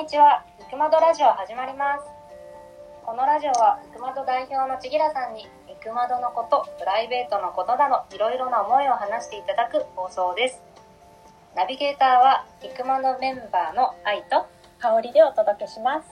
にちは、いくまどラジオ始まります。このラジオは、いくまど代表のちぎらさんに、いくまどのこと、プライベートのことなど、いろいろな思いを話していただく放送です。ナビゲーターは、いくまどメンバーの愛と、香りでお届けします。